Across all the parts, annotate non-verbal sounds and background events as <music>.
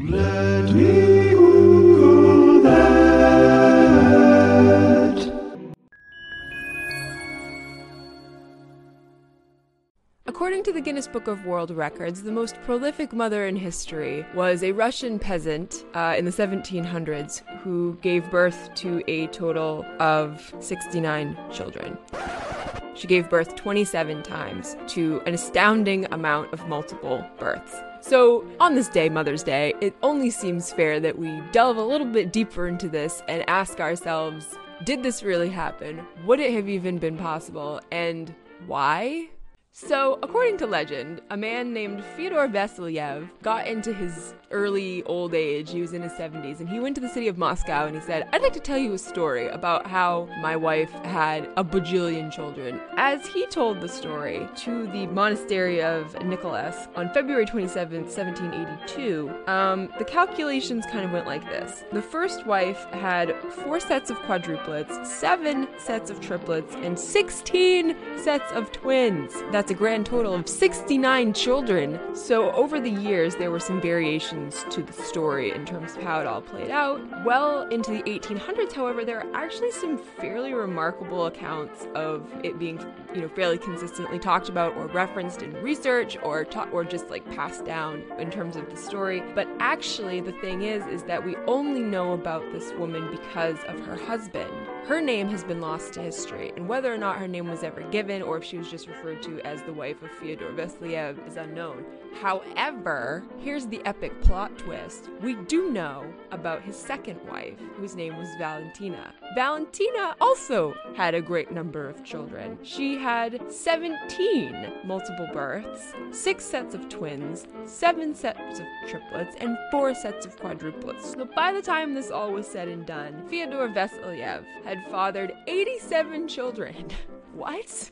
Let me Google that. According to the Guinness Book of World Records, the most prolific mother in history was a Russian peasant uh, in the 1700s who gave birth to a total of 69 children. She gave birth 27 times to an astounding amount of multiple births. So, on this day, Mother's Day, it only seems fair that we delve a little bit deeper into this and ask ourselves did this really happen? Would it have even been possible? And why? So, according to legend, a man named Fyodor Vasilyev got into his early old age. He was in his 70s, and he went to the city of Moscow and he said, I'd like to tell you a story about how my wife had a bajillion children. As he told the story to the monastery of Nicholas on February 27, 1782, um, the calculations kind of went like this The first wife had four sets of quadruplets, seven sets of triplets, and 16 sets of twins. That's a grand total of 69 children. So, over the years, there were some variations to the story in terms of how it all played out. Well into the 1800s, however, there are actually some fairly remarkable accounts of it being, you know, fairly consistently talked about or referenced in research or ta- or just like passed down in terms of the story. But actually, the thing is, is that we only know about this woman because of her husband. Her name has been lost to history, and whether or not her name was ever given or if she was just referred to as the wife of Fyodor Vasilyev is unknown. However, here's the epic plot twist. We do know about his second wife, whose name was Valentina. Valentina also had a great number of children. She had 17 multiple births, 6 sets of twins, 7 sets of triplets, and 4 sets of quadruplets. So by the time this all was said and done, Fyodor Vasilyev had fathered 87 children. <laughs> what?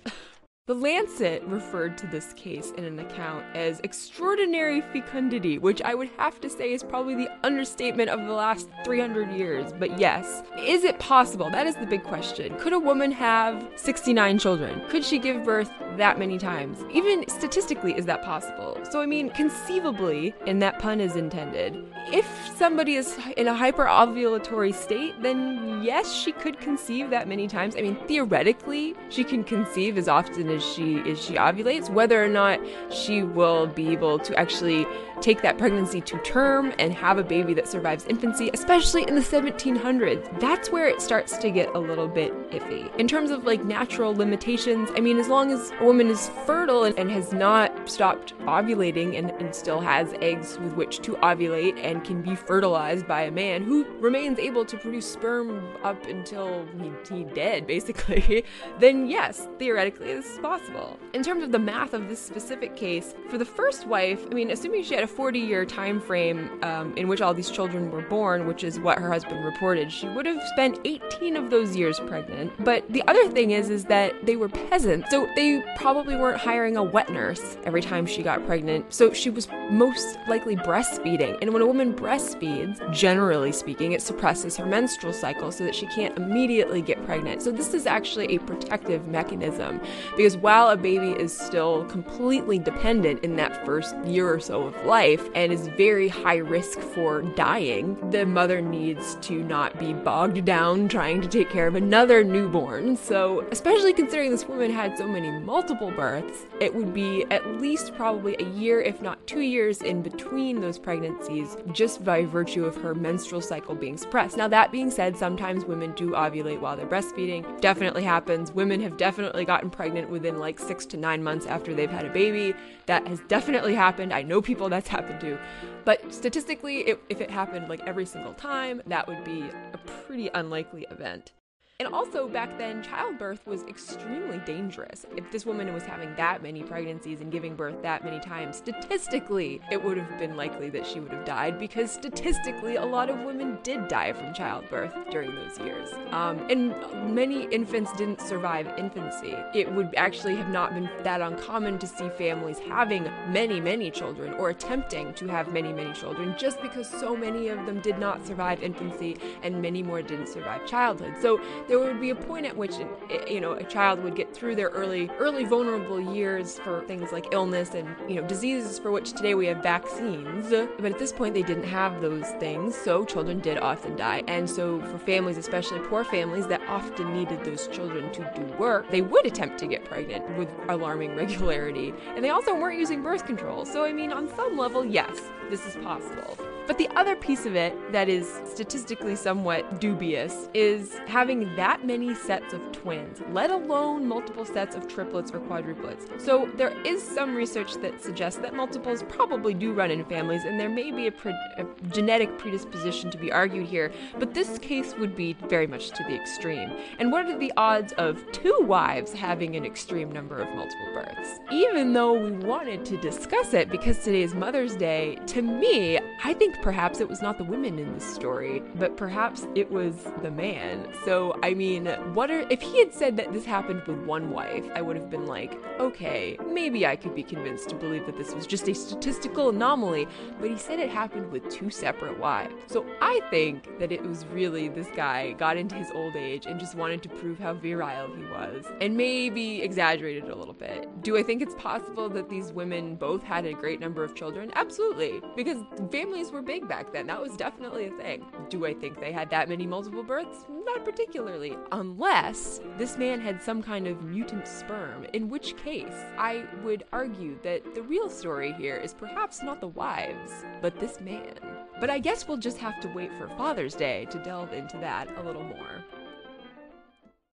The Lancet referred to this case in an account as extraordinary fecundity, which I would have to say is probably the understatement of the last 300 years. But yes, is it possible? That is the big question. Could a woman have 69 children? Could she give birth that many times? Even statistically, is that possible? So, I mean, conceivably, and that pun is intended, if somebody is in a hyperovulatory state, then yes, she could conceive that many times. I mean, theoretically, she can conceive as often as she as she ovulates. Whether or not she will be able to actually take that pregnancy to term and have a baby that survives infancy, especially in the 1700s, that's where it starts to get a little bit iffy. In terms of like natural limitations, I mean, as long as a woman is fertile and, and has not stopped ovulating and, and still has eggs with which to ovulate and can be fertilized by a man who remains able to produce sperm up until he, he dead, <laughs> basically, then yes, theoretically this is possible. In terms of the math of this specific case, for the first wife, I mean, assuming she had a 40 year time frame um, in which all these children were born, which is what her husband reported, she would have spent 18 of those years pregnant. But the other thing is, is that they were peasants, so they probably weren't hiring a wet nurse every time she got pregnant. So she was most likely breastfeeding. And when a woman breastfeeds, generally speaking, it suppresses her menstrual cycle so that she can't immediately get pregnant. So this is actually a protective mechanism because while a baby is still completely dependent in that first year or so of life and is very high risk for dying, the mother needs to not be bogged down trying to take care of another newborn. So, especially considering this woman had so many multiple births, it would be at least probably a year, if not two years, in between those pregnancies just by virtue of her menstrual cycle being suppressed. Now, that being said, sometimes women do ovulate while they're breastfeeding. Definitely happens. Women have definitely gotten pregnant within like six to nine months after they've had a baby. That has definitely happened. I know people that's happened to. But statistically, it, if it happened like every single time, that would be a pretty unlikely event. And also, back then, childbirth was extremely dangerous. If this woman was having that many pregnancies and giving birth that many times, statistically, it would have been likely that she would have died because statistically, a lot of women did die from childbirth during those years. Um, and many infants didn't survive infancy. It would actually have not been that uncommon to see families having many, many children or attempting to have many, many children just because so many of them did not survive infancy and many more didn't survive childhood. So there would be a point at which you know a child would get through their early early vulnerable years for things like illness and you know diseases for which today we have vaccines. But at this point they didn't have those things, so children did often die. And so for families, especially poor families that often needed those children to do work, they would attempt to get pregnant with alarming <laughs> regularity. And they also weren't using birth control. So I mean on some level, yes, this is possible. But the other piece of it that is statistically somewhat dubious is having that many sets of twins, let alone multiple sets of triplets or quadruplets. So there is some research that suggests that multiples probably do run in families, and there may be a, pre- a genetic predisposition to be argued here, but this case would be very much to the extreme. And what are the odds of two wives having an extreme number of multiple births? Even though we wanted to discuss it because today is Mother's Day, to me, I think perhaps it was not the women in this story, but perhaps it was the man. So, I mean, what are if he had said that this happened with one wife, I would have been like, okay, maybe I could be convinced to believe that this was just a statistical anomaly, but he said it happened with two separate wives. So, I think that it was really this guy got into his old age and just wanted to prove how virile he was and maybe exaggerated a little bit. Do I think it's possible that these women both had a great number of children? Absolutely, because families were big back then. That was definitely a thing. Do I think they had that many multiple births? Not particularly. Unless this man had some kind of mutant sperm, in which case I would argue that the real story here is perhaps not the wives, but this man. But I guess we'll just have to wait for Father's Day to delve into that a little more.